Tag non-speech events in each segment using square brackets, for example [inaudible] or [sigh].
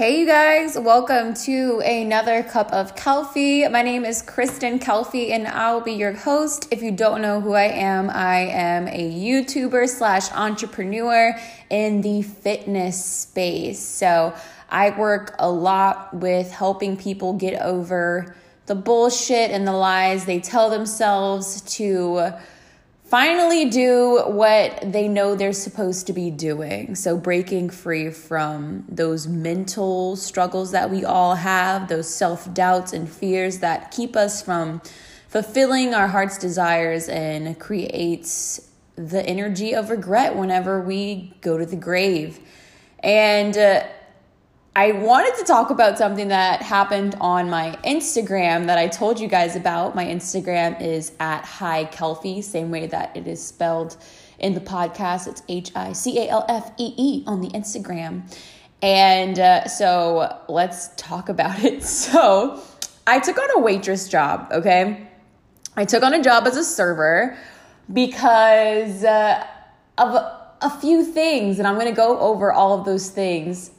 Hey you guys, welcome to another cup of Calfee. My name is Kristen Calfee and I'll be your host. If you don't know who I am, I am a YouTuber slash entrepreneur in the fitness space. So I work a lot with helping people get over the bullshit and the lies they tell themselves to finally do what they know they're supposed to be doing. So, breaking free from those mental struggles that we all have, those self doubts and fears that keep us from fulfilling our heart's desires and creates the energy of regret whenever we go to the grave. And uh, I wanted to talk about something that happened on my Instagram that I told you guys about. My Instagram is at Hi Calfee, same way that it is spelled in the podcast. It's H I C A L F E E on the Instagram. And uh, so let's talk about it. [laughs] So I took on a waitress job, okay? I took on a job as a server because uh, of a few things, and I'm gonna go over all of those things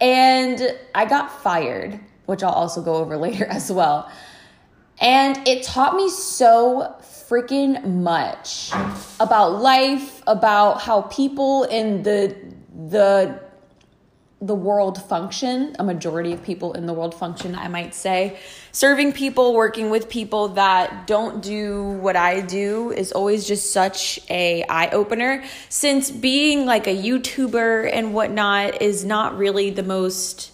and I got fired, which I'll also go over [laughs] later as well. And it taught me so freaking much about life, about how people in the the the world function, a majority of people in the world function, I might say. Serving people, working with people that don't do what I do is always just such a eye opener since being like a YouTuber and whatnot is not really the most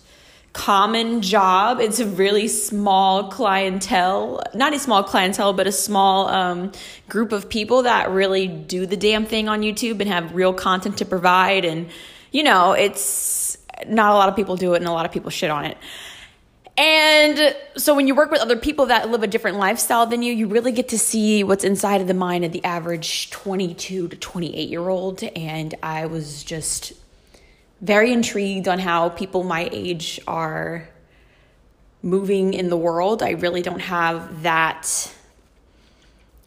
common job. It's a really small clientele, not a small clientele, but a small um, group of people that really do the damn thing on YouTube and have real content to provide. And, you know, it's not a lot of people do it and a lot of people shit on it. And so when you work with other people that live a different lifestyle than you, you really get to see what's inside of the mind of the average 22 to 28 year old. And I was just very intrigued on how people my age are moving in the world. I really don't have that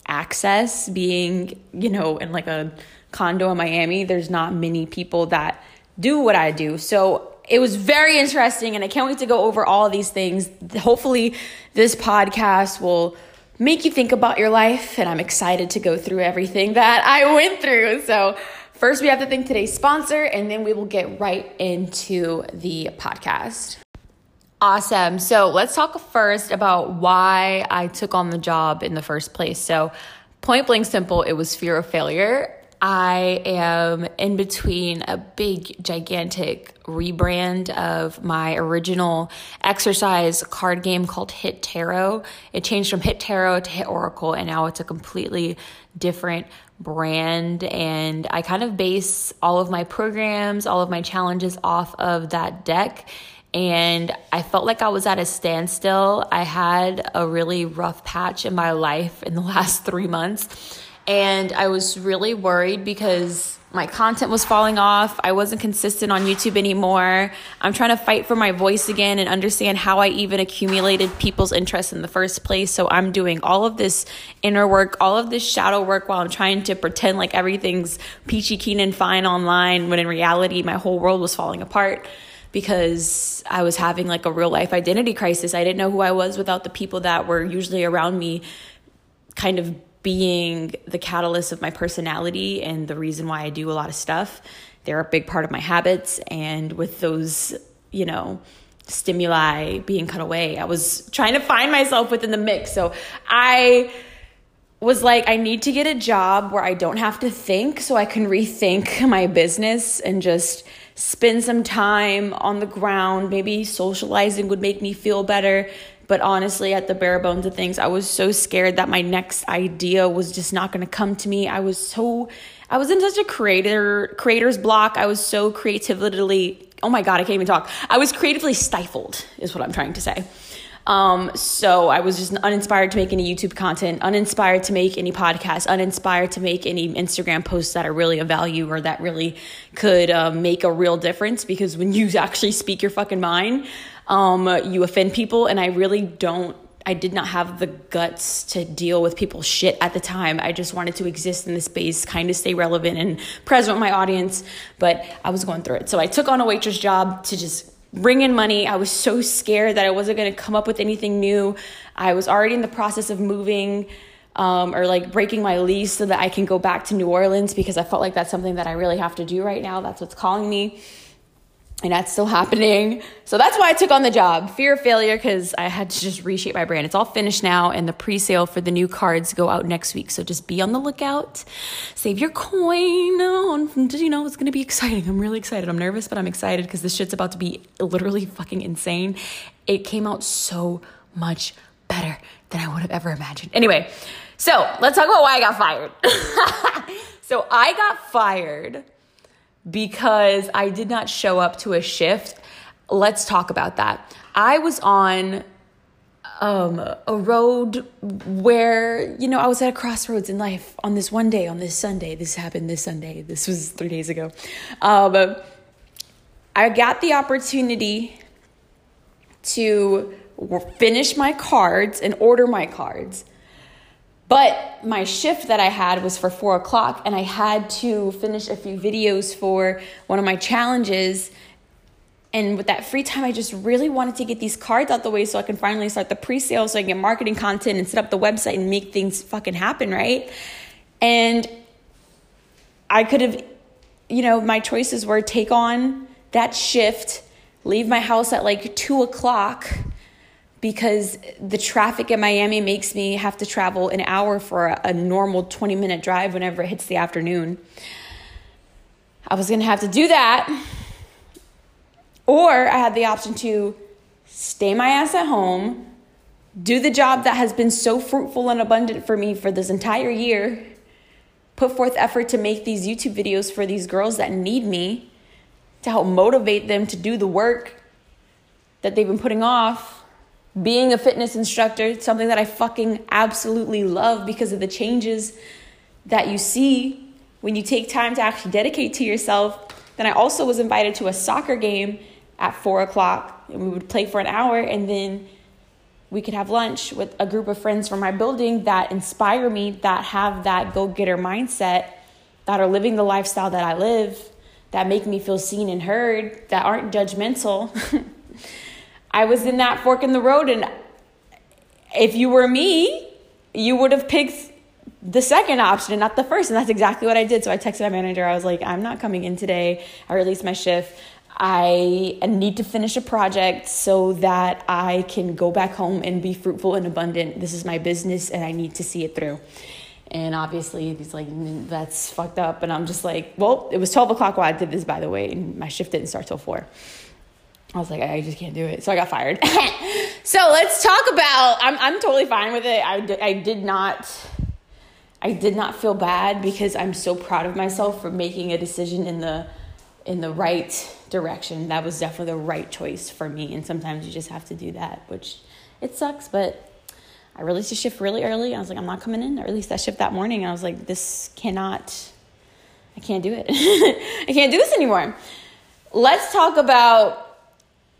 access being, you know, in like a condo in Miami. There's not many people that do what I do. So it was very interesting, and I can't wait to go over all of these things. Hopefully, this podcast will make you think about your life, and I'm excited to go through everything that I went through. So, first, we have to thank today's sponsor, and then we will get right into the podcast. Awesome. So, let's talk first about why I took on the job in the first place. So, point blank simple, it was fear of failure. I am in between a big, gigantic rebrand of my original exercise card game called Hit Tarot. It changed from Hit Tarot to Hit Oracle, and now it's a completely different brand. And I kind of base all of my programs, all of my challenges off of that deck. And I felt like I was at a standstill. I had a really rough patch in my life in the [laughs] last three months and I was really worried because my content was falling off. I wasn't consistent on YouTube anymore. I'm trying to fight for my voice again and understand how I even accumulated people's interest in the first place. So I'm doing all of this inner work, all of this shadow work while I'm trying to pretend like everything's peachy keen and fine online when in reality my whole world was falling apart because I was having like a real life identity crisis. I didn't know who I was without the people that were usually around me kind of being the catalyst of my personality and the reason why I do a lot of stuff. They're a big part of my habits. And with those, you know, stimuli being cut away, I was trying to find myself within the mix. So I was like, I need to get a job where I don't have to think so I can rethink my business and just spend some time on the ground. Maybe socializing would make me feel better. But honestly, at the bare bones of things, I was so scared that my next idea was just not going to come to me. I was so, I was in such a creator, creator's block. I was so creatively, oh my God, I can't even talk. I was creatively stifled, is what I'm trying to say. Um, so I was just uninspired to make any YouTube content, uninspired to make any podcasts, uninspired to make any Instagram posts that are really of value or that really could um, make a real difference. Because when you [laughs] actually speak your fucking mind, um, you offend people, and I really don't. I did not have the guts to deal with people's shit at the time. I just wanted to exist in the space, kind of stay relevant and present with my audience, but I was going through it. So I took on a waitress job to just bring in money. I was so scared that I wasn't going to come up with anything new. I was already in the process of moving um, or like breaking my lease so that I can go back to New Orleans because I felt like that's something that I really have to do right now. That's what's calling me. And that's still happening. So that's why I took on the job. Fear of failure because I had to just reshape my brand. It's all finished now, and the pre sale for the new cards go out next week. So just be on the lookout. Save your coin. On, you know, it's going to be exciting. I'm really excited. I'm nervous, but I'm excited because this shit's about to be literally fucking insane. It came out so much better than I would have ever imagined. Anyway, so let's talk about why I got fired. [laughs] so I got fired because I did not show up to a shift. Let's talk about that. I was on um, a road where, you know, I was at a crossroads in life on this one day, on this Sunday. This happened this Sunday. This was three days ago. Um, I got the opportunity to finish my cards and order my cards. But my shift that I had was for four o'clock, and I had to finish a few videos for one of my challenges. And with that free time, I just really wanted to get these cards out the way so I can finally start the pre sale so I can get marketing content and set up the website and make things fucking happen, right? And I could have, you know, my choices were take on that shift, leave my house at like two o'clock because the traffic in Miami makes me have to travel an hour for a, a normal 20 minute drive whenever it hits the afternoon. I was going to have to do that. Or I had the option to stay my ass at home, do the job that has been so fruitful and abundant for me for this entire year, put forth effort to make these YouTube videos for these girls that need me, to help motivate them to do the work that they've been putting off being a fitness instructor, something that I fucking absolutely love because of the changes that you see when you take time to actually dedicate to yourself. Then I also was invited to a soccer game at four o'clock, and we would play for an hour, and then we could have lunch with a group of friends from my building that inspire me, that have that go getter mindset, that are living the lifestyle that I live, that make me feel seen and heard, that aren't judgmental. [laughs] I was in that fork in the road, and if you were me, you would have picked the second option and not the first. And that's exactly what I did. So I texted my manager. I was like, I'm not coming in today. I released my shift. I need to finish a project so that I can go back home and be fruitful and abundant. This is my business and I need to see it through. And obviously, he's like, that's fucked up. And I'm just like, well, it was 12 o'clock while I did this, by the way, and my shift didn't start till 4. I was like, I just can't do it. So I got fired. [laughs] so let's talk about, I'm, I'm totally fine with it. I, I did not, I did not feel bad because I'm so proud of myself for making a decision in the, in the right direction. That was definitely the right choice for me. And sometimes you just have to do that, which it sucks, but I released a shift really early. I was like, I'm not coming in. I released that shift that morning. I was like, this cannot, I can't do it. [laughs] I can't do this anymore. Let's talk about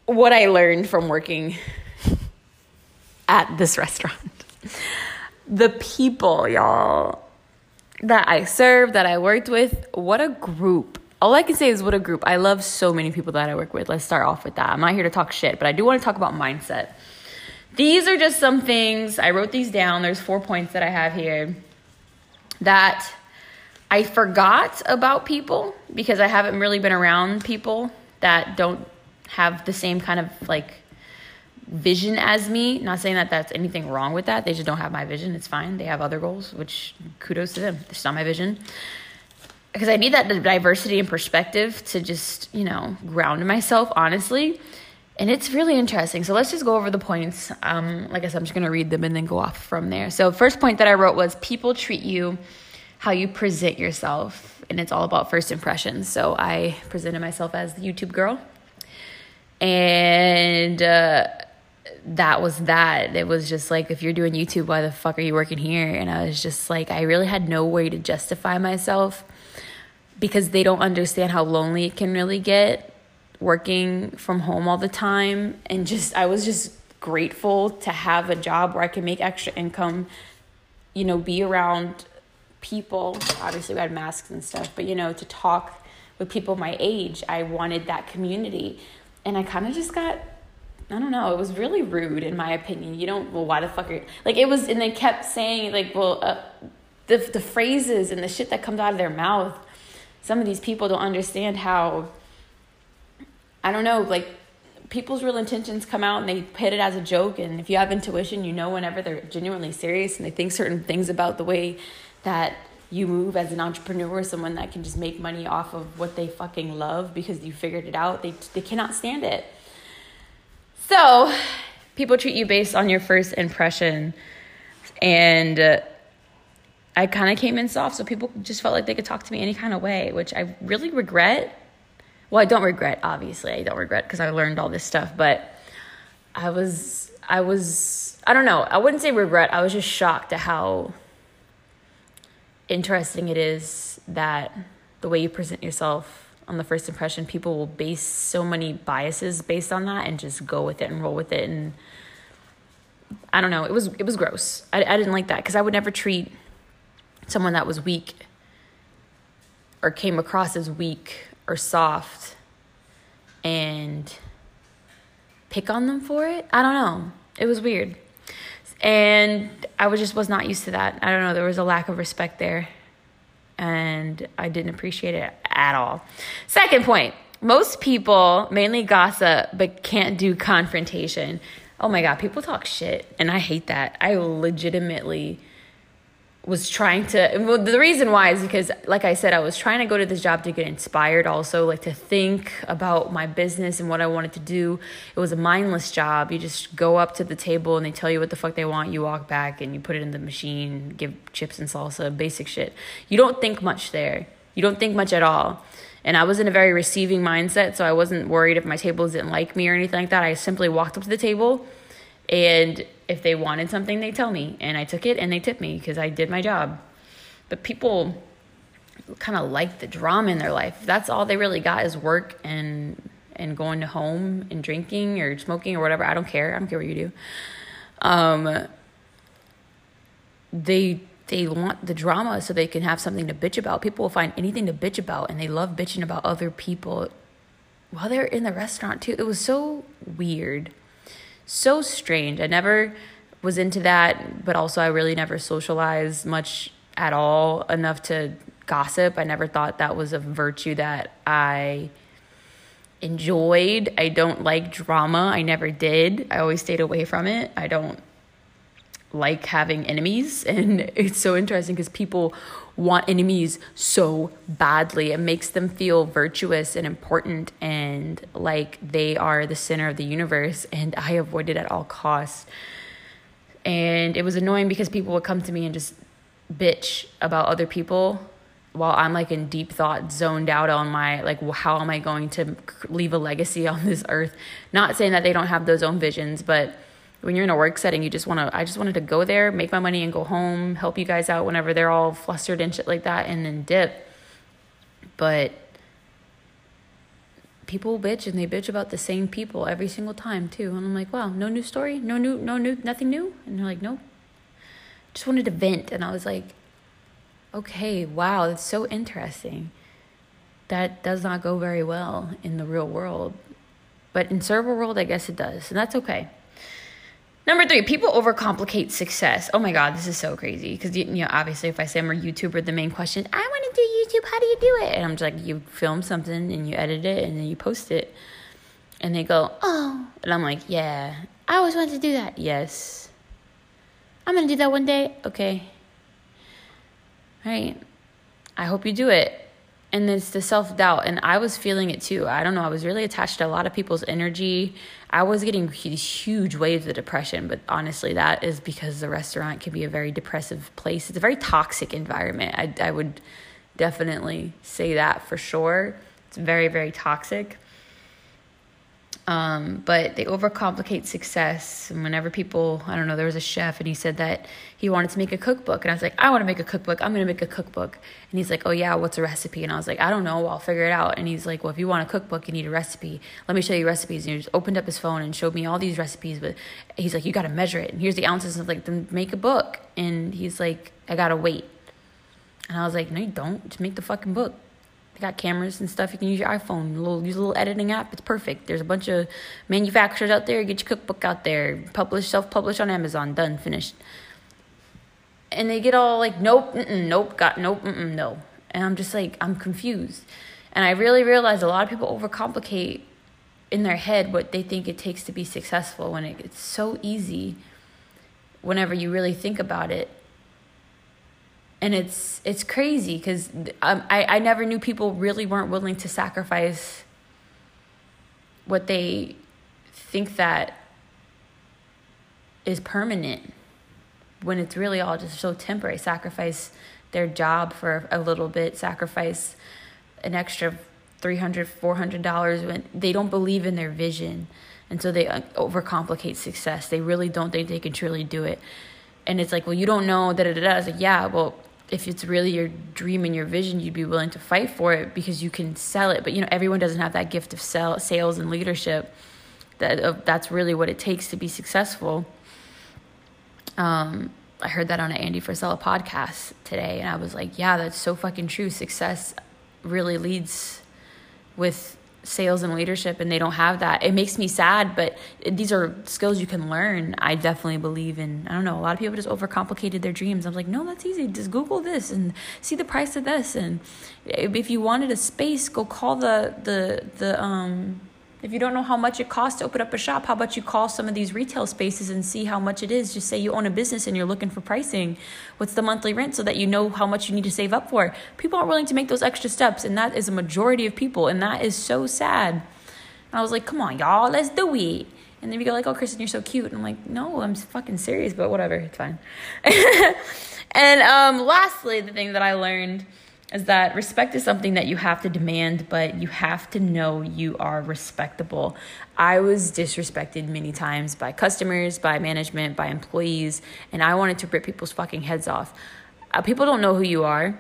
what I learned from working at this restaurant. The people, y'all, that I served, that I worked with, what a group. All I can say is what a group. I love so many people that I work with. Let's start off with that. I'm not here to talk shit, but I do want to talk about mindset. These are just some things. I wrote these down. There's four points that I have here that I forgot about people because I haven't really been around people that don't have the same kind of like vision as me. Not saying that that's anything wrong with that. They just don't have my vision. It's fine. They have other goals, which kudos to them. It's not my vision. Because I need that diversity and perspective to just, you know, ground myself, honestly. And it's really interesting. So let's just go over the points. Um, like I said, I'm just going to read them and then go off from there. So, first point that I wrote was people treat you how you present yourself. And it's all about first impressions. So, I presented myself as the YouTube girl and uh, that was that. It was just like, if you're doing YouTube, why the fuck are you working here? And I was just like, I really had no way to justify myself because they don't understand how lonely it can really get working from home all the time. And just, I was just grateful to have a job where I can make extra income, you know, be around people. Obviously, we had masks and stuff, but you know, to talk with people my age, I wanted that community and I kind of just got I don't know. It was really rude, in my opinion. You don't. Well, why the fuck are you, like? It was, and they kept saying like, well, uh, the the phrases and the shit that comes out of their mouth. Some of these people don't understand how. I don't know, like people's real intentions come out and they hit it as a joke. And if you have intuition, you know whenever they're genuinely serious and they think certain things about the way that you move as an entrepreneur, someone that can just make money off of what they fucking love because you figured it out. They they cannot stand it. So, people treat you based on your first impression. And uh, I kind of came in soft, so people just felt like they could talk to me any kind of way, which I really regret. Well, I don't regret, obviously. I don't regret because I learned all this stuff, but I was, I was, I don't know. I wouldn't say regret. I was just shocked at how interesting it is that the way you present yourself on the first impression, people will base so many biases based on that and just go with it and roll with it. And I don't know, it was it was gross. I, I didn't like that because I would never treat someone that was weak or came across as weak or soft and pick on them for it. I don't know. It was weird. And I was just was not used to that. I don't know, there was a lack of respect there and I didn't appreciate it at all. Second point most people mainly gossip but can't do confrontation. Oh my God, people talk shit, and I hate that. I legitimately was trying to well the reason why is because like i said i was trying to go to this job to get inspired also like to think about my business and what i wanted to do. It was a mindless job. You just go up to the table and they tell you what the fuck they want. You walk back and you put it in the machine give chips and salsa basic shit. You don't think much there. You don't think much at all. And I was in a very receiving mindset, so I wasn't worried if my tables didn't like me or anything like that. I simply walked up to the table and if they wanted something, they tell me, and I took it and they tipped me because I did my job. But people kind of like the drama in their life. That's all they really got is work and and going to home and drinking or smoking or whatever. I don't care. I don't care what you do. Um, they they want the drama so they can have something to bitch about. People will find anything to bitch about, and they love bitching about other people while they're in the restaurant too. It was so weird so strange. I never was into that, but also I really never socialized much at all enough to gossip. I never thought that was a virtue that I enjoyed. I don't like drama. I never did. I always stayed away from it. I don't like having enemies [laughs] and it's so interesting because people want enemies so badly. It makes them feel virtuous and important and like they are the center of the universe. And I avoided at all costs. And it was annoying because people would come to me and just bitch about other people while I'm like in deep thought, zoned out on my like, how am I going to leave a legacy on this earth? Not saying that they don't have those own visions, but when you're in a work setting, you just want to, I just wanted to go there, make my money and go home, help you guys out whenever they're all flustered and shit like that, and then dip. But people bitch and they bitch about the same people every single time too. And I'm like, wow, no new story, no new, no new, nothing new. And they're like, nope. Just wanted to vent. And I was like, okay, wow, that's so interesting. That does not go very well in the real world. But in server world, I guess it does. And that's okay. Number three, people overcomplicate success. Oh my God, this is so crazy. Because, you know, obviously, if I say I'm a YouTuber, the main question, I want to do YouTube, how do you do it? And I'm just like, you film something and you edit it and then you post it. And they go, oh. And I'm like, yeah, I always wanted to do that. Yes. I'm going to do that one day. Okay. All right. I hope you do it and it's the self doubt and i was feeling it too. I don't know i was really attached to a lot of people's energy. I was getting these huge waves of depression but honestly that is because the restaurant can be a very depressive place. It's a very toxic environment. I, I would definitely say that for sure. It's very very toxic um, but they overcomplicate success. And whenever people, I don't know, there was a chef and he said that he wanted to make a cookbook. And I was like, I want to make a cookbook. I'm going to make a cookbook. And he's like, Oh, yeah, what's a recipe? And I was like, I don't know. I'll figure it out. And he's like, Well, if you want a cookbook, you need a recipe. Let me show you recipes. And he just opened up his phone and showed me all these recipes. But he's like, You got to measure it. And here's the ounces. And I was like, then make a book. And he's like, I got to wait. And I was like, No, you don't. Just make the fucking book. They got cameras and stuff. You can use your iPhone. A little use a little editing app. It's perfect. There's a bunch of manufacturers out there. Get your cookbook out there. Publish, self publish on Amazon. Done. Finished. And they get all like, nope, nope, got nope, no. And I'm just like, I'm confused. And I really realize a lot of people overcomplicate in their head what they think it takes to be successful when it, it's so easy whenever you really think about it and it's it's crazy because um, I, I never knew people really weren't willing to sacrifice what they think that is permanent when it's really all just so temporary. Sacrifice their job for a little bit sacrifice an extra 300 400 dollars when they don't believe in their vision. And so they uh, overcomplicate success. They really don't think they can truly do it. And it's like well you don't know that it does like yeah well if it's really your dream and your vision you'd be willing to fight for it because you can sell it. But you know everyone doesn't have that gift of sell, sales and leadership. That uh, that's really what it takes to be successful. Um I heard that on an Andy Frisella podcast today, and I was like, yeah, that's so fucking true. Success really leads with sales and leadership and they don't have that. It makes me sad but these are skills you can learn. I definitely believe in i don't know a lot of people just overcomplicated their dreams. I'm like no that's easy. Just google this and see the price of this. And if you wanted a space go call the the the um if you don't know how much it costs to open up a shop, how about you call some of these retail spaces and see how much it is? Just say you own a business and you're looking for pricing. What's the monthly rent so that you know how much you need to save up for? People aren't willing to make those extra steps, and that is a majority of people, and that is so sad. And I was like, come on, y'all, let's do it. And then you go like, oh, Kristen, you're so cute. And I'm like, no, I'm fucking serious, but whatever, it's fine. [laughs] and um, lastly, the thing that I learned – is that respect is something that you have to demand, but you have to know you are respectable. I was disrespected many times by customers, by management, by employees, and I wanted to rip people's fucking heads off. Uh, people don't know who you are.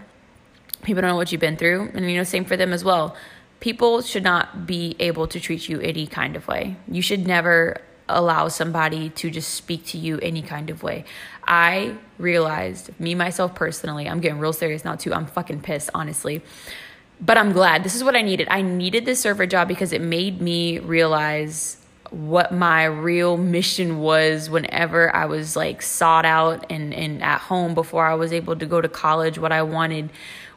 People don't know what you've been through, and you know, same for them as well. People should not be able to treat you any kind of way. You should never allow somebody to just speak to you any kind of way. I realized, me, myself personally, I'm getting real serious now too. I'm fucking pissed, honestly. But I'm glad. This is what I needed. I needed this server job because it made me realize what my real mission was whenever I was like sought out and, and at home before I was able to go to college. What I wanted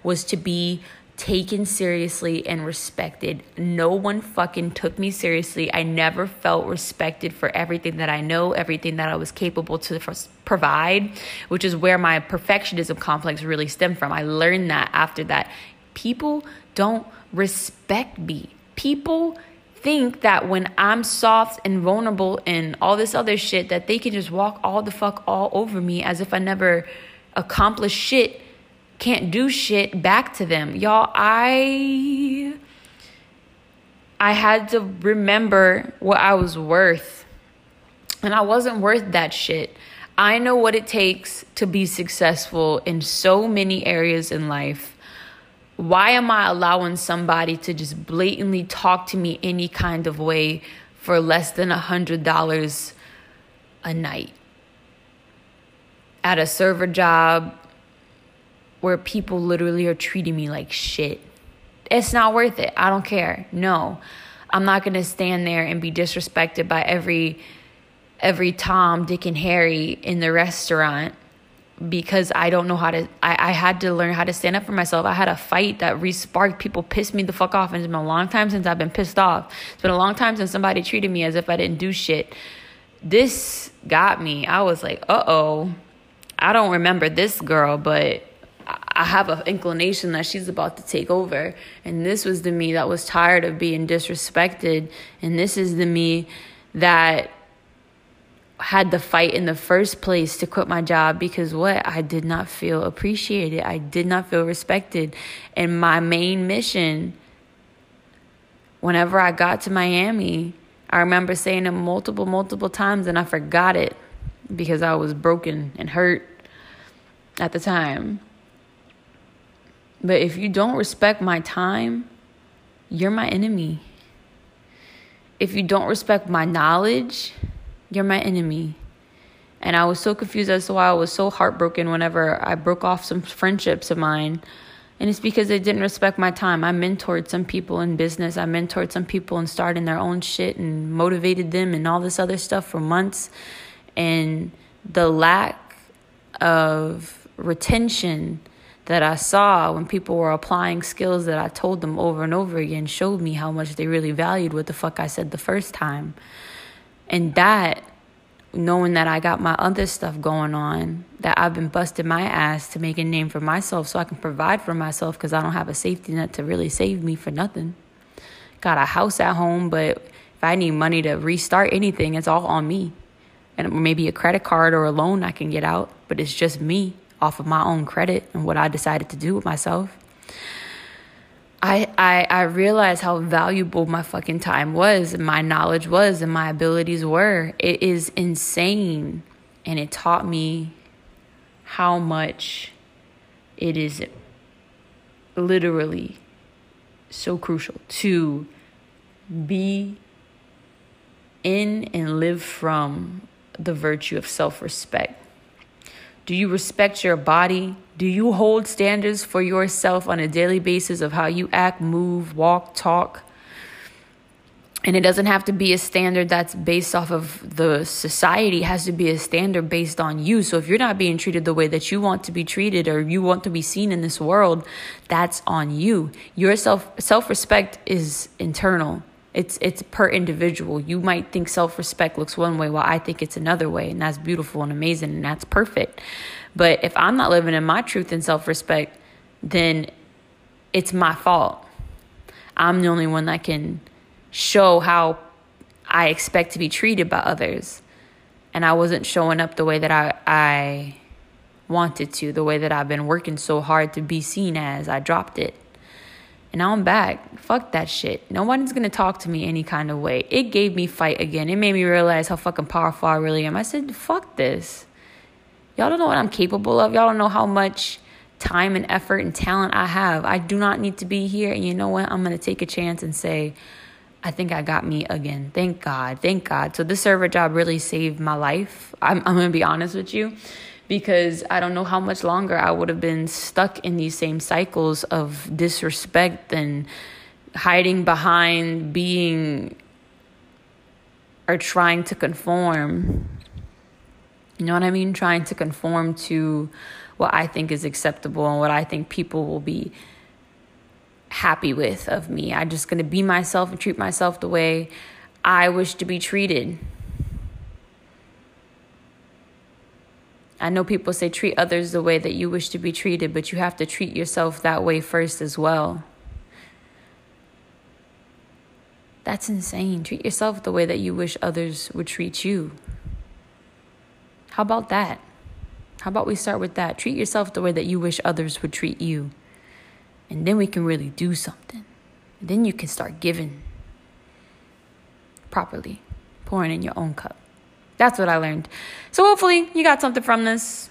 was to be taken seriously and respected. No one fucking took me seriously. I never felt respected for everything that I know, everything that I was capable to provide, which is where my perfectionism complex really stemmed from. I learned that after that. People don't respect me. People think that when I'm soft and vulnerable and all this other shit that they can just walk all the fuck all over me as if I never accomplished shit can't do shit back to them. Y'all, I I had to remember what I was worth. And I wasn't worth that shit. I know what it takes to be successful in so many areas in life. Why am I allowing somebody to just blatantly talk to me any kind of way for less than a $100 a night? At a server job, where people literally are treating me like shit. It's not worth it. I don't care. No. I'm not going to stand there and be disrespected by every every Tom, Dick and Harry in the restaurant because I don't know how to I, I had to learn how to stand up for myself. I had a fight that re-sparked people pissed me the fuck off and it's been a long time since I've been pissed off. It's been a long time since somebody treated me as if I didn't do shit. This got me. I was like, uh oh. I don't remember this girl, but I have an inclination that she's about to take over. And this was the me that was tired of being disrespected. And this is the me that had the fight in the first place to quit my job because what? I did not feel appreciated. I did not feel respected. And my main mission, whenever I got to Miami, I remember saying it multiple, multiple times and I forgot it because I was broken and hurt at the time. But if you don't respect my time, you're my enemy. If you don't respect my knowledge, you're my enemy. And I was so confused as to why I was so heartbroken whenever I broke off some friendships of mine And it's because they didn't respect my time. I mentored some people in business. I mentored some people in starting their own shit and motivated them and all this other stuff for months. And the lack of retention that I saw when people were applying skills that I told them over and over again showed me how much they really valued what the fuck I said the first time. And that, knowing that I got my other stuff going on, that I've been busting my ass to make a name for myself so I can provide for myself because I don't have a safety net to really save me for nothing. Got a house at home, but if I need money to restart anything, it's all on me. And maybe a credit card or a loan I can get out, but it's just me off of my own credit and what I decided to do with myself. I, I I realized how valuable my fucking time was, and my knowledge was, and my abilities were. It is insane, and it taught me how much it is literally so crucial to be in and live from the virtue of self respect. Do you respect your body? Do you hold standards for yourself on a daily basis of how you act, move, walk, talk? And it doesn't have to be a standard that's based off of the society. It has to be a standard based on you. So if you're not being treated the way that you want to be treated or you want to be seen in this world, that's on you. Your self self respect is internal. It's it's per individual. You might think self-respect looks one way while I think it's another way, and that's beautiful and amazing and that's perfect. But if I'm not living in my truth and self-respect, then it's my fault. I'm the only one that can show how I expect to be treated by others. And I wasn't showing up the way that I I wanted to, the way that I've been working so hard to be seen as. I dropped it. And now I'm back. Fuck that shit. No one's gonna talk to me any kind of way. It gave me fight again. It made me realize how fucking powerful I really am. I said, fuck this. Y'all don't know what I'm capable of. Y'all don't know how much time and effort and talent I have. I do not need to be here. And you know what? I'm gonna take a chance and say, I think I got me again. Thank God. Thank God. So this server job really saved my life. I'm, I'm gonna be honest with you because I don't know how much longer I would have been stuck in these same cycles of disrespect and hiding behind being or trying to conform. You know what I mean? Trying to conform to what I think is acceptable and what I think people will be happy with of me. I'm just going to be myself and treat myself the way I wish to be treated. I know people say treat others the way that you wish to be treated, but you have to treat yourself that way first as well. That's insane. Treat yourself the way that you wish others would treat you. How about that? How about we start with that? Treat yourself the way that you wish others would treat you. And then we can really do something. And then you can start giving properly, pouring in your own cup. That's what I learned. So hopefully you got something from this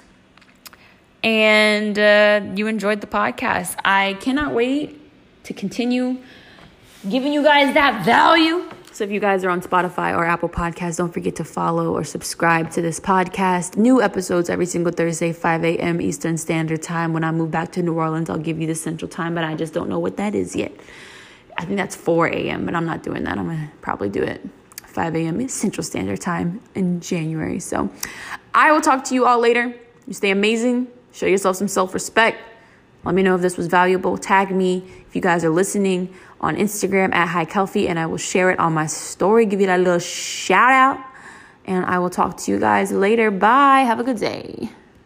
and uh, you enjoyed the podcast. I cannot wait to continue giving you guys that value. So if you guys are on Spotify or Apple Podcasts, don't forget to follow or subscribe to this podcast. New episodes every single Thursday, 5 a.m. Eastern Standard Time. When I move back to New Orleans, I'll give you the Central Time, but I just don't know what that is yet. I think that's 4 a.m., but I'm not doing that. I'm going to probably do it 5 a.m. Central Standard Time in January. So I will talk to you all later. You stay amazing. Show yourself some self respect. Let me know if this was valuable. Tag me if you guys are listening on Instagram at Hi Calfee, and I will share it on my story. Give you that little shout out. And I will talk to you guys later. Bye. Have a good day.